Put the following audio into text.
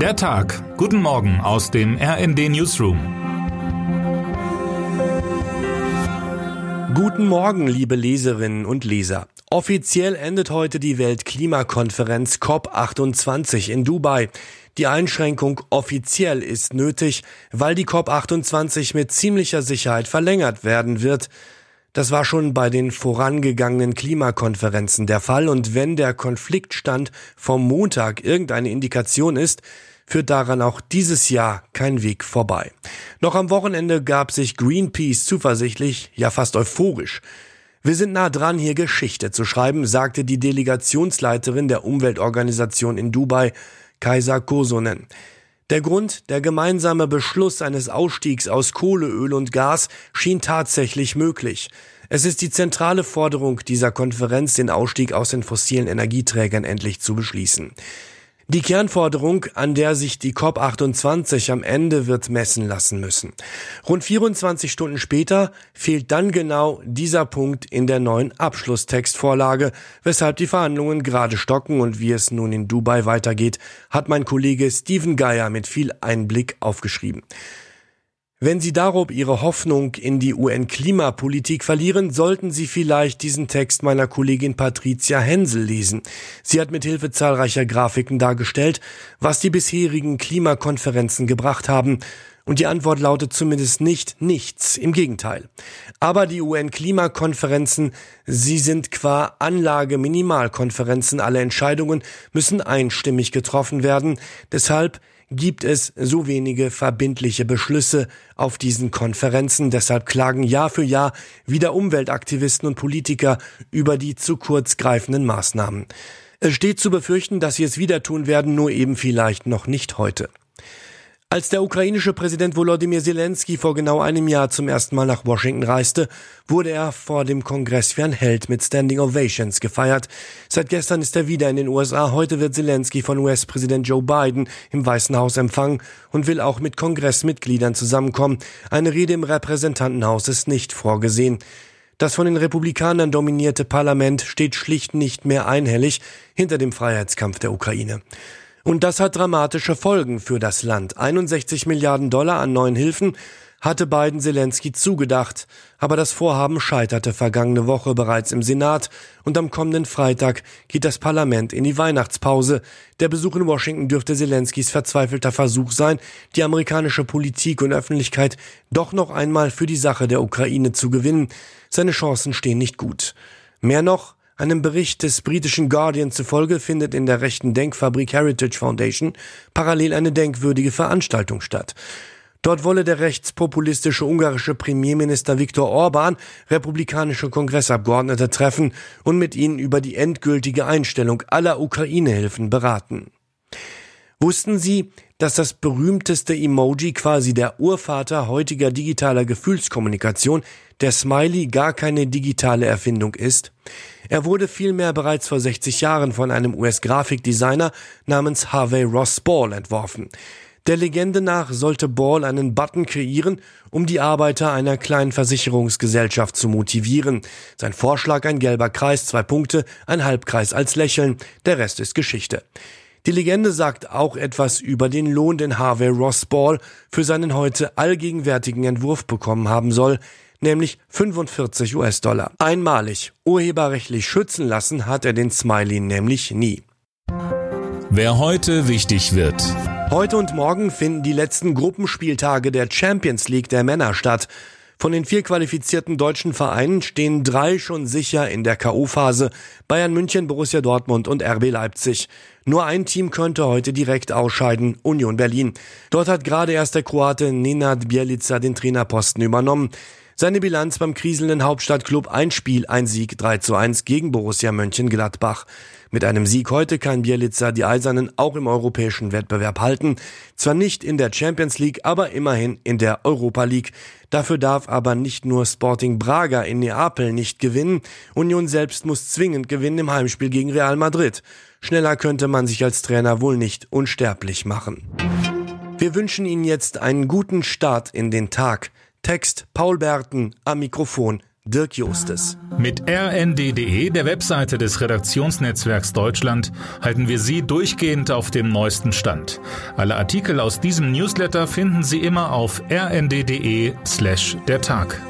Der Tag. Guten Morgen aus dem RND Newsroom. Guten Morgen, liebe Leserinnen und Leser. Offiziell endet heute die Weltklimakonferenz COP28 in Dubai. Die Einschränkung offiziell ist nötig, weil die COP28 mit ziemlicher Sicherheit verlängert werden wird. Das war schon bei den vorangegangenen Klimakonferenzen der Fall und wenn der Konfliktstand vom Montag irgendeine Indikation ist, führt daran auch dieses Jahr kein Weg vorbei. Noch am Wochenende gab sich Greenpeace zuversichtlich, ja fast euphorisch. Wir sind nah dran, hier Geschichte zu schreiben, sagte die Delegationsleiterin der Umweltorganisation in Dubai, Kaiser Kosonen. Der Grund, der gemeinsame Beschluss eines Ausstiegs aus Kohle, Öl und Gas schien tatsächlich möglich. Es ist die zentrale Forderung dieser Konferenz, den Ausstieg aus den fossilen Energieträgern endlich zu beschließen. Die Kernforderung, an der sich die COP28 am Ende wird messen lassen müssen. Rund 24 Stunden später fehlt dann genau dieser Punkt in der neuen Abschlusstextvorlage, weshalb die Verhandlungen gerade stocken und wie es nun in Dubai weitergeht, hat mein Kollege Steven Geier mit viel Einblick aufgeschrieben. Wenn Sie darob Ihre Hoffnung in die UN-Klimapolitik verlieren, sollten Sie vielleicht diesen Text meiner Kollegin Patricia Hensel lesen. Sie hat mit Hilfe zahlreicher Grafiken dargestellt, was die bisherigen Klimakonferenzen gebracht haben. Und die Antwort lautet zumindest nicht nichts, im Gegenteil. Aber die UN-Klimakonferenzen, sie sind qua Anlage Minimalkonferenzen. Alle Entscheidungen müssen einstimmig getroffen werden. Deshalb gibt es so wenige verbindliche Beschlüsse auf diesen Konferenzen. Deshalb klagen Jahr für Jahr wieder Umweltaktivisten und Politiker über die zu kurz greifenden Maßnahmen. Es steht zu befürchten, dass sie es wieder tun werden, nur eben vielleicht noch nicht heute. Als der ukrainische Präsident Volodymyr Zelensky vor genau einem Jahr zum ersten Mal nach Washington reiste, wurde er vor dem Kongress wie ein Held mit Standing Ovations gefeiert. Seit gestern ist er wieder in den USA. Heute wird Zelensky von US-Präsident Joe Biden im Weißen Haus empfangen und will auch mit Kongressmitgliedern zusammenkommen. Eine Rede im Repräsentantenhaus ist nicht vorgesehen. Das von den Republikanern dominierte Parlament steht schlicht nicht mehr einhellig hinter dem Freiheitskampf der Ukraine. Und das hat dramatische Folgen für das Land. 61 Milliarden Dollar an neuen Hilfen hatte Biden Zelensky zugedacht, aber das Vorhaben scheiterte vergangene Woche bereits im Senat und am kommenden Freitag geht das Parlament in die Weihnachtspause. Der Besuch in Washington dürfte Zelenskys verzweifelter Versuch sein, die amerikanische Politik und Öffentlichkeit doch noch einmal für die Sache der Ukraine zu gewinnen. Seine Chancen stehen nicht gut. Mehr noch, einem Bericht des britischen Guardian zufolge findet in der rechten Denkfabrik Heritage Foundation parallel eine denkwürdige Veranstaltung statt. Dort wolle der rechtspopulistische ungarische Premierminister Viktor Orban republikanische Kongressabgeordnete treffen und mit ihnen über die endgültige Einstellung aller Ukraine-Hilfen beraten. Wussten Sie, dass das berühmteste Emoji quasi der Urvater heutiger digitaler Gefühlskommunikation, der Smiley, gar keine digitale Erfindung ist? Er wurde vielmehr bereits vor 60 Jahren von einem US-Grafikdesigner namens Harvey Ross Ball entworfen. Der Legende nach sollte Ball einen Button kreieren, um die Arbeiter einer kleinen Versicherungsgesellschaft zu motivieren. Sein Vorschlag ein gelber Kreis, zwei Punkte, ein Halbkreis als Lächeln, der Rest ist Geschichte. Die Legende sagt auch etwas über den Lohn, den Harvey Ross Ball für seinen heute allgegenwärtigen Entwurf bekommen haben soll nämlich 45 US-Dollar. Einmalig. Urheberrechtlich schützen lassen hat er den Smiley nämlich nie. Wer heute wichtig wird. Heute und morgen finden die letzten Gruppenspieltage der Champions League der Männer statt. Von den vier qualifizierten deutschen Vereinen stehen drei schon sicher in der K.O.-Phase. Bayern München, Borussia Dortmund und RB Leipzig. Nur ein Team könnte heute direkt ausscheiden, Union Berlin. Dort hat gerade erst der Kroate Nenad Bielica den Trainerposten übernommen. Seine Bilanz beim kriselnden Hauptstadtklub ein Spiel, ein Sieg 3 zu 1 gegen Borussia Mönchengladbach. Mit einem Sieg heute kann Bielica die Eisernen auch im europäischen Wettbewerb halten. Zwar nicht in der Champions League, aber immerhin in der Europa League. Dafür darf aber nicht nur Sporting Braga in Neapel nicht gewinnen. Union selbst muss zwingend gewinnen im Heimspiel gegen Real Madrid. Schneller könnte man sich als Trainer wohl nicht unsterblich machen. Wir wünschen Ihnen jetzt einen guten Start in den Tag. Text Paul Berten am Mikrofon Dirk Justes. Mit rnd.de, der Webseite des Redaktionsnetzwerks Deutschland, halten wir Sie durchgehend auf dem neuesten Stand. Alle Artikel aus diesem Newsletter finden Sie immer auf rnd.de slash der Tag.